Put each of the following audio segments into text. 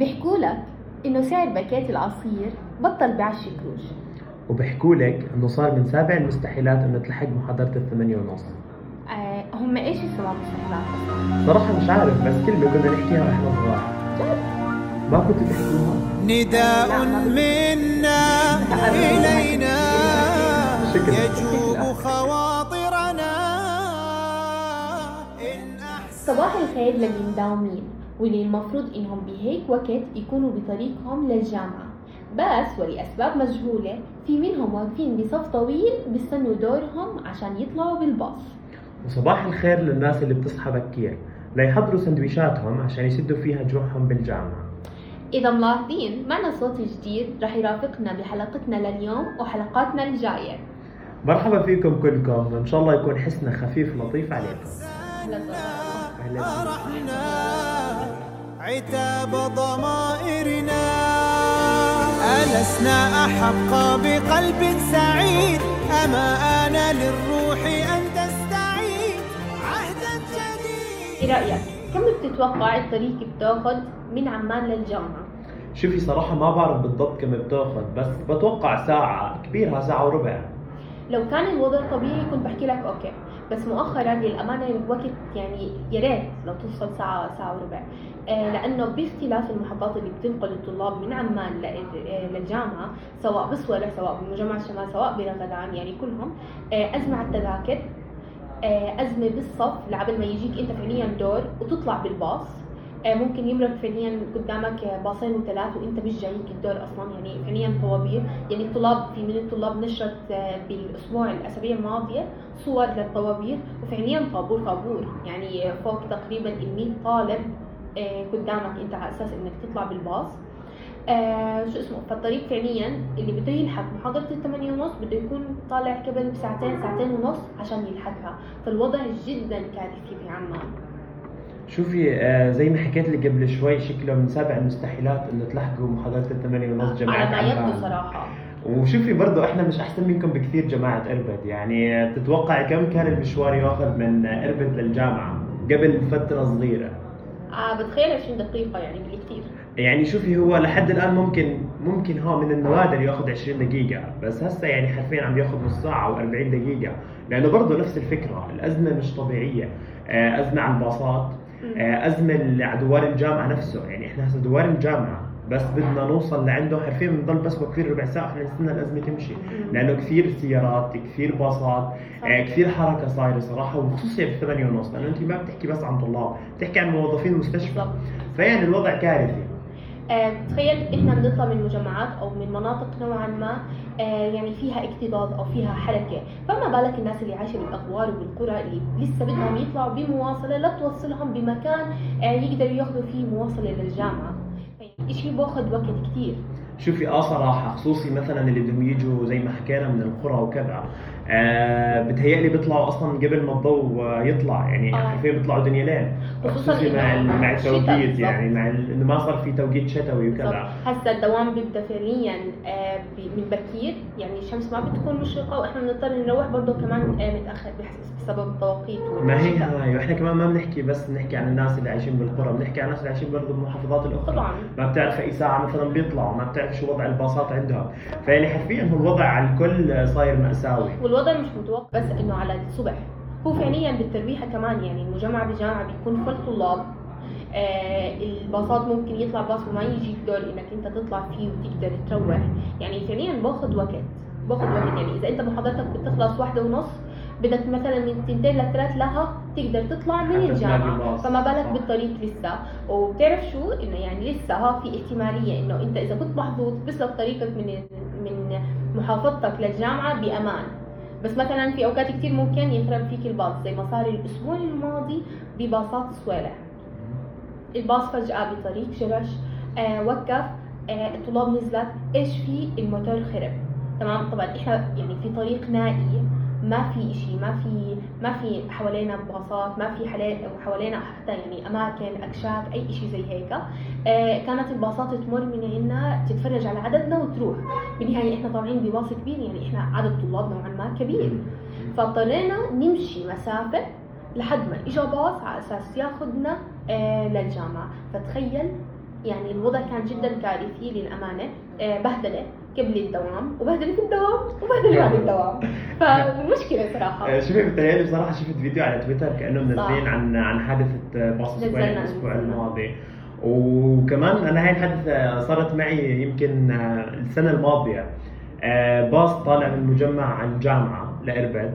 بيحكوا لك إنه سعر باكيت العصير بطل ب 10 قروش وبحكوا لك إنه صار من سابع المستحيلات إنه تلحق محاضرة الثمانية ونص. آه هم إيش السبب مستحيلات؟ أصلا؟ صراحة مش عارف بس كلمة كنا نحكيها وإحنا صغار ما كنتوا تحكوها نداء منا إلينا شكراً. يجوب خواطرنا. إن أحسن صباح الخير للي مداومين واللي المفروض إنهم بهيك وقت يكونوا بطريقهم للجامعة. بس ولأسباب مجهولة في منهم واقفين بصف طويل بيستنوا دورهم عشان يطلعوا بالباص. وصباح الخير للناس اللي بتصحى بكير ليحضروا سندويشاتهم عشان يسدوا فيها جروحهم بالجامعة. إذا ملاحظين معنا صوت جديد رح يرافقنا بحلقتنا لليوم وحلقاتنا الجاية. مرحبا فيكم كلكم وإن شاء الله يكون حسنا خفيف لطيف عليكم. أهلا عتاب ضمائرنا. ألسنا أحق بقلب سعيد. أما آن للروح أن تستعيد. عهدا إيه جديد رأيك؟ كم بتتوقع الطريق بتاخد من عمان للجامعة؟ شوفي صراحة ما بعرف بالضبط كم بتاخذ بس بتوقع ساعة كبيرها ساعة وربع. لو كان الوضع طبيعي كنت بحكي لك أوكي. بس مؤخرا للأمانة الوقت يعني يا ريت لو توصل ساعة ساعة وربع. آه لأنه باختلاف المحطات اللي بتنقل الطلاب من عمان آه، للجامعة سواء بصوره سواء بمجمع الشمال سواء برغدان يعني كلهم آه أزمة التذاكر أزمة بالصف. لعبل ما يجيك أنت فعليا دور وتطلع بالباص. ممكن يمرق فعليا قدامك آه، باصين وثلاث وإنت مش جايك الدور أصلا يعني فعليا طوابير يعني الطلاب في من الطلاب نشرت آه، بالأسبوع الأسابيع الماضية صور للطوابير وفعليا طابور طابور. يعني آه، فوق تقريبا ال 100 طالب آه، قدامك إنت على أساس إنك تطلع بالباص. آه شو اسمه؟ فالطريق فعليا اللي بده يلحق محاضرة الثمانية ونص بده يكون طالع قبل بساعتين ساعتين ونص عشان يلحقها. فالوضع جدا كارثي في عمان. شوفي آه زي ما حكيت لك قبل شوي شكله من سابع المستحيلات إنه تلحقوا محاضرة الثمانية ونص ما عمان. يبدو صراحة. وشوفي برضو إحنا مش أحسن منكم بكثير جماعة اربد يعني تتوقع كم كان المشوار ياخذ من اربد للجامعة قبل فترة صغيرة آه بتخيل 20 دقيقة يعني بالكثير يعني شوفي هو لحد الآن ممكن ممكن هو من النوادر ياخذ 20 دقيقة بس هسه يعني حرفيا عم ياخذ نص ساعة أو 40 دقيقة. لأنه برضه نفس الفكرة الأزمة مش طبيعية. آه، أزمة على الباصات. آه، ازمة على دوار الجامعة نفسه. يعني إحنا هسه دوار الجامعة بس بدنا نوصل لعنده. حرفيا بنضل بس واقفين ربع ساعة إحنا نستنى الأزمة تمشي. لأنه كثير سيارات كثير باصات آه، كثير حركة صايرة صراحة وخصوصا بالثمانية ونص. لأنه أنت ما بتحكي بس عن طلاب بتحكي عن موظفين المستشفى. فيعني الوضع كارثي. تخيل إحنا بنطلع من مجمعات أو من مناطق نوعا ما آه يعني فيها اكتظاظ أو فيها حركة. فما بالك الناس اللي عايشة بالاغوار وبالقرى اللي لسه بدهم يطلعوا بمواصلة لا توصلهم بمكان آه يقدروا ياخذوا فيه مواصلة للجامعة. فشيء بأخذ وقت كثير شوفي آه صراحة خصوصي مثلا اللي بدهم يجوا زي ما حكينا من القرى وكذا آه بتهيألي بيطلعوا أصلا قبل ما الضوء يطلع يعني آه. حرفيا بيطلعوا دنيا ليل خصوصاً مع مع التوقيت. يعني مع إنه ما صار في توقيت شتوي وكذا هسا الدوام بيبدأ فعليا آه من بكير يعني الشمس ما بتكون مشرقة وإحنا بنضطر نروح برضه كمان آه متأخر بسبب التوقيت ما هي. هاي وإحنا كمان ما بنحكي بس بنحكي عن الناس اللي عايشين بالقرى بنحكي عن الناس اللي عايشين برضه بالمحافظات الأخرى طبعا ما بتعرف أي ساعة مثلا بيطلعوا ما بتعرف شو وضع الباصات عندهم فيعني حرفيا هو الوضع على الكل صاير مأساوي والوضع مش متوقف بس إنه على الصبح. هو فعليا بالترويحة كمان يعني المجمع بجامعه بيكون فل طلاب. آه الباصات ممكن يطلع باص وما يجيك دور إنك أنت تطلع فيه وتقدر تروح. يعني فعليا باخذ وقت باخذ وقت. يعني إذا أنت محاضرتك بتخلص واحدة ونص بدك مثلا من تنتين لثلاث لها تقدر تطلع من الجامعة. فما بالك. بالطريق لسه. وبتعرف شو؟ إنه يعني لسه ها في احتمالية إنه أنت إذا كنت محظوظ بسلك طريقك من من محافظتك للجامعة بأمان. بس مثلا في أوقات كثير ممكن يخرب فيك الباص زي ما صار الأسبوع الماضي بباصات صوالح الباص فجأة بطريق شرش آه وقف آه الطلاب نزلت إيش في؟ الموتور خرب. تمام؟ طبعا إحنا يعني في طريق نائي. ما في إشي ما في ما في حوالينا باصات ما في حوالينا حتى يعني أماكن أكشاك أي إشي زي هيك. آه كانت الباصات تمر من عنا تتفرج على عددنا وتروح. بالنهاية إحنا طالعين بباص كبير يعني إحنا عدد طلاب نوعا ما كبير. فاضطرينا نمشي مسافة لحد ما اجى باص على أساس ياخذنا آه للجامعة. فتخيل يعني الوضع كان جدا كارثي للأمانة. آه، بهدلة قبل الدوام وبهدلة في الدوام وبهدلة بعد الدوام. فمشكلة صراحة. آه، شوفي بتهيألي بصراحة شفت فيديو على تويتر كأنه منزلين. عن عن حادثة باص نزلنا- سكوير الأسبوع نزلنا. الماضي. وكمان أنا هاي الحادثة صارت معي يمكن آه، السنة الماضية. آه، باص طالع من مجمع لإربد.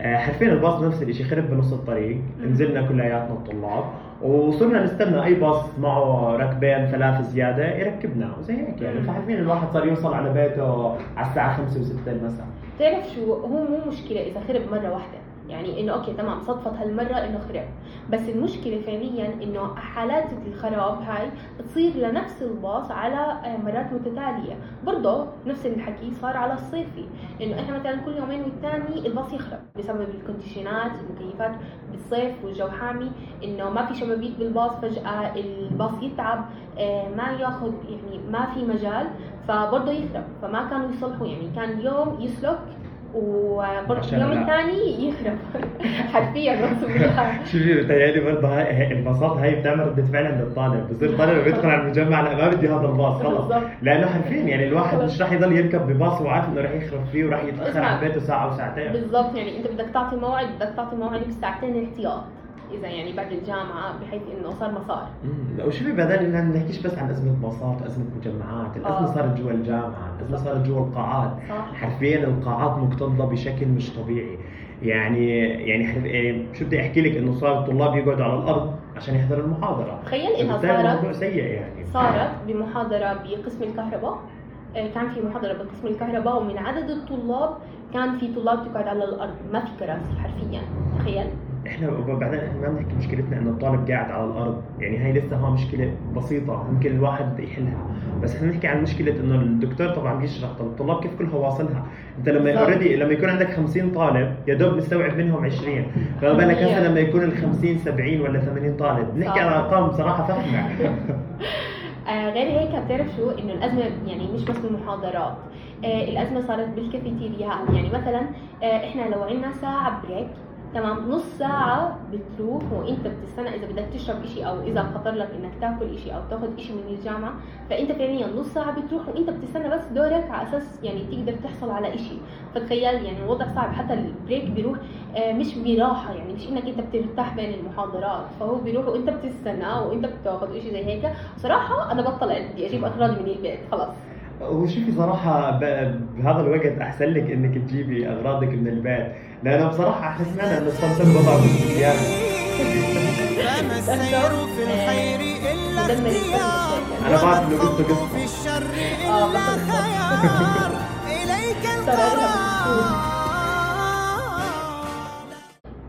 آه، حرفيا الباص نفس الشيء خرب بنص الطريق. نزلنا كلياتنا الطلاب. وصرنا نستنى أي باص معه ركبين ثلاث زيادة يركبنا. وزي هيك يعني. فحرفيا الواحد صار يوصل على بيته على الساعة 5 و6 المساء. تعرف شو؟ هو مو مشكلة إذا خرب مرة واحدة. يعني إنه okay تمام صدفت هالمرة إنه خرب. بس المشكلة فعليا إنه حالات الخراب هاي تصير لنفس الباص على آه، مرات متتالية. برضه نفس الحكي صار على الصيفي. إنه إحنا مثلا كل يومين والتاني الباص يخرب بسبب الكونديشنات المكيفات بالصيف والجو حامي. إنه ما في شبابيك بالباص فجأة الباص يتعب آه، ما ياخذ يعني ما في مجال فبرضه يخرب. فما كانوا يصلحوا يعني كان يوم يسلك وبرضه عشان اليوم لا. الثاني يخرب حرفيا اقسم بالله شوفي بتهيألي برضه الباصات هاي بتعمل ردة فعل عند الطالب، بصير الطالب لما يدخل على المجمع لا ما بدي هذا الباص خلص،. لأنه حرفيا يعني الواحد. مش راح يضل يركب بباص وعارف إنه راح يخرب فيه وراح يتأخر أسمع. على بيته ساعة وساعتين. بالضبط يعني أنت بدك تعطي موعد بدك تعطي موعد بساعتين احتياط إذا يعني بعد الجامعة بحيث إنه صار مسار امم لا وشوفي بعدين ما بنحكيش بس عن أزمة باصات، أزمة مجمعات، الأزمة آه. صارت جوا الجامعة، الأزمة صح. صارت جوا القاعات، صح. حرفيا القاعات مكتظة بشكل مش طبيعي. يعني يعني حرف يعني شو بدي أحكي لك؟ إنه صار الطلاب يقعدوا على الأرض عشان يحضروا المحاضرة. تخيل إنها صارت الموضوع سيء يعني. صارت بمحاضرة بقسم الكهرباء. آه، كان في محاضرة بقسم الكهرباء ومن عدد الطلاب كان في طلاب تقعد على الأرض. ما في كراسي حرفيا. تخيل. إحنا بعدين إحنا ما بنحكي مشكلتنا إنه الطالب قاعد على الأرض. يعني هاي لسه ها مشكلة بسيطة ممكن الواحد يحلها. بس إحنا بنحكي عن مشكلة إنه الدكتور طبعا بيشرح طب الطلاب كيف كلها واصلها؟ أنت لما. اوريدي لما يكون عندك 50 طالب يا دوب مستوعب منهم 20 فما بالك هسه. لما يكون ال 50 70 ولا 80 طالب. بنحكي. على أرقام بصراحة فخمة. آه غير هيك بتعرف شو؟ إنه الأزمة يعني مش بس بالمحاضرات آه الأزمة صارت بالكافيتيريات يعني مثلا آه إحنا لو عندنا ساعة break تمام. نص ساعة بتروح وإنت بتستنى إذا بدك تشرب إشي أو إذا خطر لك إنك تاكل إشي أو تاخذ إشي من الجامعة. فإنت فعليا نص ساعة بتروح وإنت بتستنى بس دورك على أساس يعني تقدر تحصل على إشي. فتخيل يعني الوضع صعب. حتى ال break بيروح آه مش براحة. يعني مش إنك إنت بترتاح بين المحاضرات. فهو بيروح وإنت بتستنى وإنت بتاخذ إشي زي هيك. صراحة أنا بطلت بدي أجيب اغراضي من البيت. خلاص. وشوفي صراحة بهذا الوقت أحسن لك إنك تجيبي أغراضك من البيت، لأنه بصراحة إحنا سمعنا إنه استنتج بضع بالزيادة. فما السير في الخير إلا اختيار أنا بعرف إنه قصته قصة. في الشر إلا خيار إليك القرار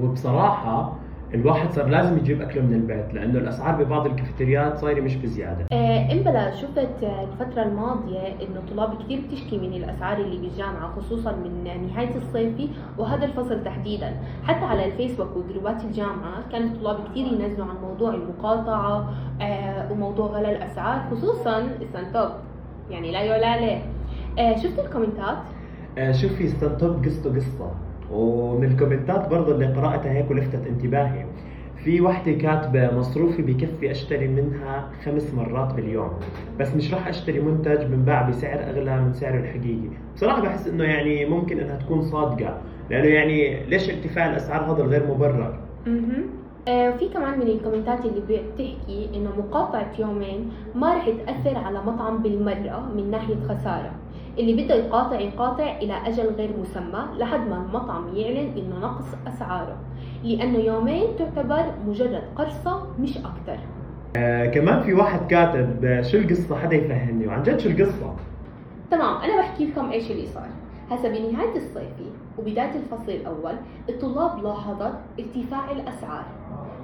وبصراحة الواحد صار لازم يجيب أكلة من البيت لأنه الأسعار ببعض الكافيتريات صايرة مش بزيادة. آه، إمبلا شفت الفترة الماضية إنه طلاب كثير بتشكي من الأسعار اللي بالجامعة خصوصا من نهاية الصيفي وهذا الفصل تحديدا، حتى على الفيسبوك وجروبات الجامعة كان الطلاب كثير ينزلوا عن موضوع المقاطعة آه، وموضوع غلاء الأسعار خصوصا السنتوب يعني لا يعلى عليه. آه، شفت الكومنتات؟ آه، شوفي استنتج قصته قصة ومن الكومنتات برضه اللي قرأتها هيك ولفتت انتباهي. في وحدة كاتبة مصروفي بكفي أشتري منها خمس مرات باليوم. بس مش راح أشتري منتج بنباع بسعر أغلى من سعره الحقيقي. بصراحة بحس إنه يعني ممكن إنها تكون صادقة. لأنه يعني ليش ارتفاع الأسعار هذا الغير مبرر؟ آه، في كمان من الكومنتات اللي بتحكي إنه مقاطعة يومين ما رح تأثر على مطعم بالمرة من ناحية خسارة. اللي بده يقاطع يقاطع إلى أجل غير مسمى لحد ما المطعم يعلن إنه نقص أسعاره لأنه يومين تعتبر مجرد قرصة مش أكتر. آه كمان في واحد كاتب آه، شو القصة؟ حدا يفهمني. وعن جد شو القصة؟ تمام أنا بحكي لكم إيش اللي صار. هسا بنهاية الصيفي وبداية الفصل الأول الطلاب لاحظت ارتفاع الأسعار.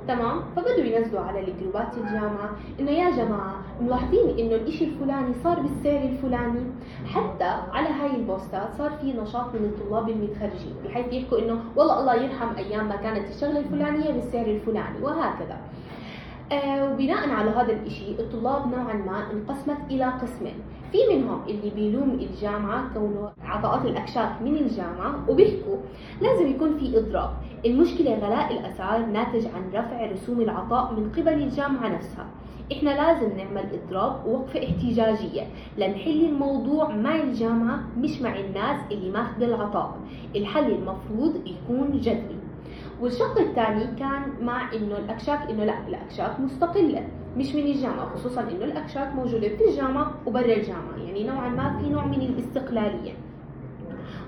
تمام؟ فبدوا ينزلوا على الجروبات الجامعة إنه يا جماعة ملاحظين إنه الإشي الفلاني صار بالسعر الفلاني؟ حتى على هاي البوستات صار في نشاط من الطلاب المتخرجين بحيث يحكوا إنه والله الله يرحم أيام ما كانت الشغلة الفلانية بالسعر الفلاني وهكذا. آه وبناء على هذا الإشي الطلاب نوعا ما انقسمت إلى قسمين. في منهم اللي بيلوم الجامعة كونه عطاءات الأكشاك من الجامعة وبيحكوا لازم يكون في إضراب المشكلة غلاء الأسعار ناتج عن رفع رسوم العطاء من قبل الجامعة نفسها. إحنا لازم نعمل إضراب ووقفة احتجاجية لنحل الموضوع مع الجامعة مش مع الناس اللي ماخذه العطاء. الحل المفروض يكون جذري والشق الثاني كان مع إنه الأكشاك إنه لا الأكشاك مستقلة. مش من الجامعة خصوصا إنه الأكشاك موجودة في الجامعة وبرا الجامعة. يعني نوعا ما في نوع من الاستقلالية.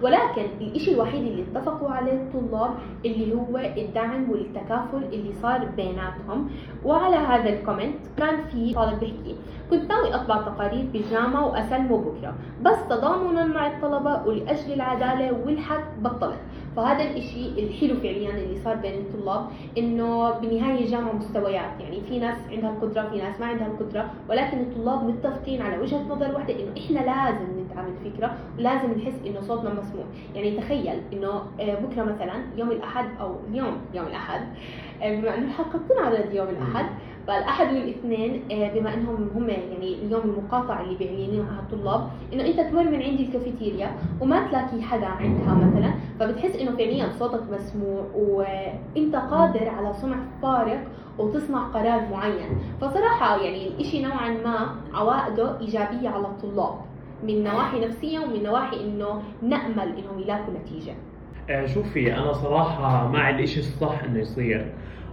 ولكن الشيء الوحيد اللي اتفقوا عليه الطلاب اللي هو الدعم والتكافل اللي صار بيناتهم. وعلى هذا الكومنت كان في طالب بيحكي كنت ناوي أطبع تقارير بالجامعة واسلمه بكره بس تضامنا مع الطلبة ولأجل العدالة والحق بطلت. فهذا الإشي الحلو فعليا اللي صار بين الطلاب إنه بالنهايه الجامعة مستويات. يعني في ناس عندها القدرة في ناس ما عندها القدرة ولكن الطلاب متفقين على وجهة نظر واحدة إنه إحنا لازم ندعم الفكرة ولازم نحس إنه صوتنا مسموع. يعني تخيل إنه آه، بكرة مثلا يوم الأحد أو اليوم يوم الأحد آه، بما إنه الحلقة بتنعرض يوم الأحد فالأحد والاثنين آه، بما إنهم هم يعني اليوم المقاطعه اللي بيعلنوها الطلاب إنه أنت تمر من عند الكافيتيريا وما تلاقي حدا عندها مثلا فبتحس إنه فعليا صوتك مسموع وانت قادر على صنع فارق وتصنع قرار معين. فصراحة يعني الإشي نوعا ما عوائده إيجابية على الطلاب. من نواحي نفسية ومن نواحي إنه نأمل انهم يلاقوا نتيجة. آه، شوفي أنا صراحة مع الاشي الصح إنه يصير.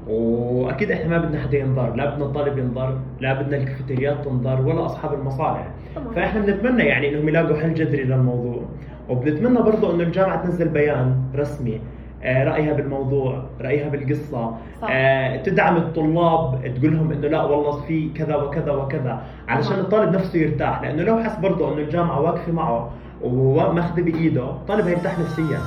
وأكيد إحنا ما بدنا حدا ينضر لا بدنا الطالب ينضر لا بدنا الكافيتريات تنضر ولا أصحاب المصالح طبعا. فإحنا بنتمنى يعني انهم يلاقوا حل جذري للموضوع. وبنتمنى برضه إنه الجامعة تنزل بيان رسمي. رأيها بالموضوع رأيها بالقصة. صح. آه، تدعم الطلاب تقول لهم إنه لا والله في كذا وكذا وكذا علشان. الطالب نفسه يرتاح. لأنه لو حس برضه إنه الجامعة واقفة معه وماخذه بإيده الطالب هيرتاح نفسيا.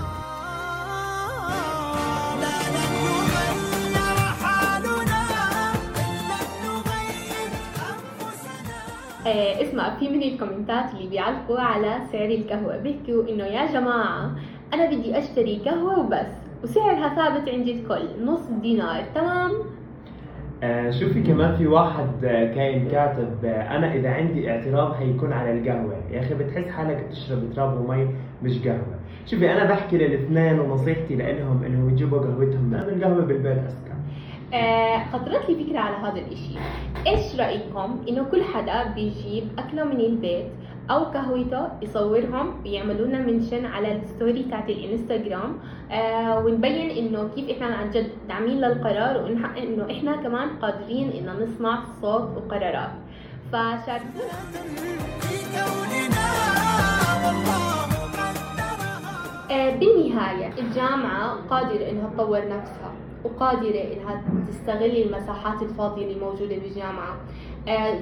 آه اسمع في من الكومنتات اللي بيعلقوا على سعر القهوة. بيحكوا إنه يا جماعة أنا بدي أشتري قهوة وبس. وسعرها ثابت عند الكل. نص دينار. تمام؟ آه، شوفي كمان في واحد آه، كاين كاتب آه، أنا إذا عندي اعتراض هيكون على القهوة. يا أخي بتحس حالك بتشرب تراب ومي مش قهوة. شوفي أنا بحكي للاثنين ونصيحتي لهم إنهم يجيبوا قهوتهم لأنه القهوة بالبيت أذكى. آه خطرت لي فكرة على هذا الإشي. إيش رأيكم إنه كل حدا بيجيب أكلة من البيت أو قهوته يصورهم ويعملوا لنا منشن على الستوري تاعت الإنستغرام. آه ونبين إنه كيف إحنا عن جد داعمين للقرار وانه إنه إحنا كمان قادرين إنه نصنع صوت وقرارات. فشاركونا آه، بالنهاية الجامعة قادرة إنها تطور نفسها وقادرة إنها تستغل المساحات الفاضية اللي موجودة بالجامعة.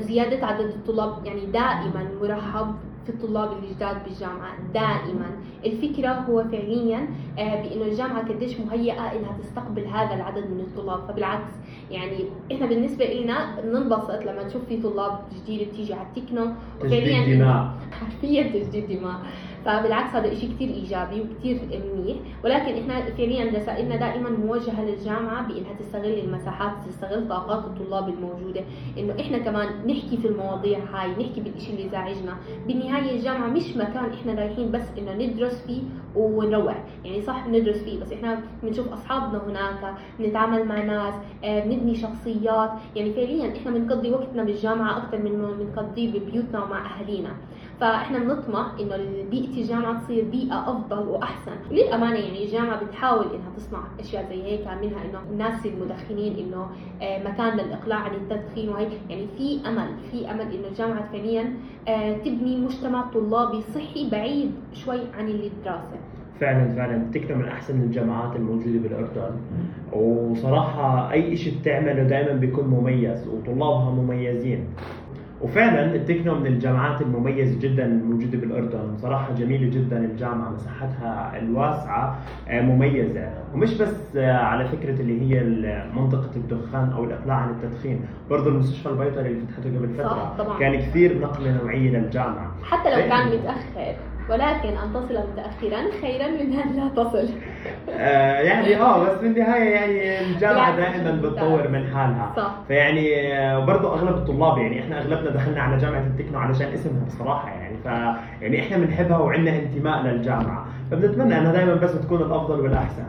زيادة عدد الطلاب يعني دائما مرحب في الطلاب الجداد بالجامعة دائما. الفكرة هو فعليا آه، بأنه الجامعة قديش مهيئة إنها تستقبل هذا العدد من الطلاب. فبالعكس يعني إحنا بالنسبة لنا بننبسط لما نشوف في طلاب جديدة بتيجي على التكنو تجديد دماء. حرفيا تجديد دماء. فبالعكس هذا شيء كثير إيجابي وكثير منيح. ولكن إحنا فعليا رسائلنا دائما موجهة للجامعة بإنها تستغل المساحات تستغل طاقات الطلاب الموجودة. إنه إحنا كمان نحكي في المواضيع هاي نحكي بالشيء اللي زعجنا بالنهاية الجامعة مش مكان إحنا رايحين بس إنه ندرس فيه ونروح. يعني صح بندرس فيه بس إحنا بنشوف أصحابنا هناك بنتعامل مع ناس آه، بنبني شخصيات. يعني فعليا إحنا بنقضي وقتنا بالجامعة أكثر من ما بنقضيه ببيوتنا ومع أهالينا. فإحنا بنطمح إنه بيئه الجامعة تصير بيئة أفضل وأحسن. وللامانه يعني الجامعة بتحاول إنها تصنع أشياء زي هيك منها إنه الناس المدخنين إنه آه، مكان للإقلاع عن التدخين وهيك. يعني في أمل في أمل إنه الجامعة فعليا آه، تبني مجتمع طلابي صحي بعيد شوي عن الدراسه فعلا فعلا. تكنو من أحسن الجامعات الموجودة بالأردن. وصراحة أي شيء بتعمله دائما بيكون مميز وطلابها مميزين. وفعلا التكنو من الجامعات المميزة جدا الموجوده بالأردن صراحة جميلة جدا الجامعة مساحتها الواسعة آه، مميزة ومش بس آه، على فكرة اللي هي منطقة الدخان أو الإقلاع عن التدخين برضه المستشفى البيطري اللي فتحته قبل فترة صح، طبعاً. كان كثير نقله نوعية للجامعة حتى لو كان. متأخر ولكن أن تصل متاخرا خيرا من أن لا تصل آه يعني آه بس بالنهايه يعني الجامعة بالعكس، دائما. بتطور من حالها صح. فيعني آه، برضه أغلب الطلاب يعني إحنا أغلبنا دخلنا على جامعة التكنو علشان اسمها بصراحة يعني ف يعني إحنا بنحبها وعندنا انتماء للجامعة فبنتمنى إنها دائما بس تكون الأفضل والأحسن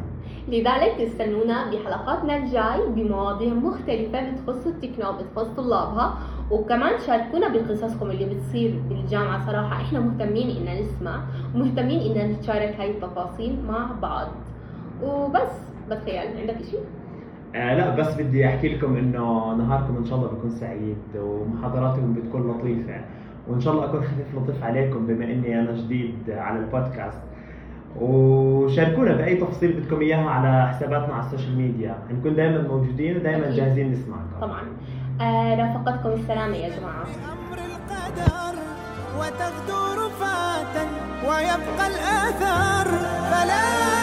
لذلك استنونا بحلقاتنا الجاي بمواضيع مختلفة بتخص التكنو بتخص طلابها وكمان شاركونا بقصصكم اللي بتصير بالجامعة صراحة. إحنا مهتمين إننا نسمع ومهتمين إننا نتشارك هاي التفاصيل مع بعض. وبس بتخيل عندك إشي؟ آه لا بس بدي أحكي لكم إنه نهاركم إن شاء الله بيكون سعيد ومحاضراتكم بتكون لطيفة. وإن شاء الله أكون خفيف لطيف عليكم بما إني أنا جديد على البودكاست. وشاركونا بأي تفصيل بدكم إياها على حساباتنا على ال social media. حنكون دائما موجودين ودائما. جاهزين نسمعكم. طبعا. رافقتكم السلامة يا جماعة. بأمر القدر وتغدو رفاتا ويبقى الآثار. فلا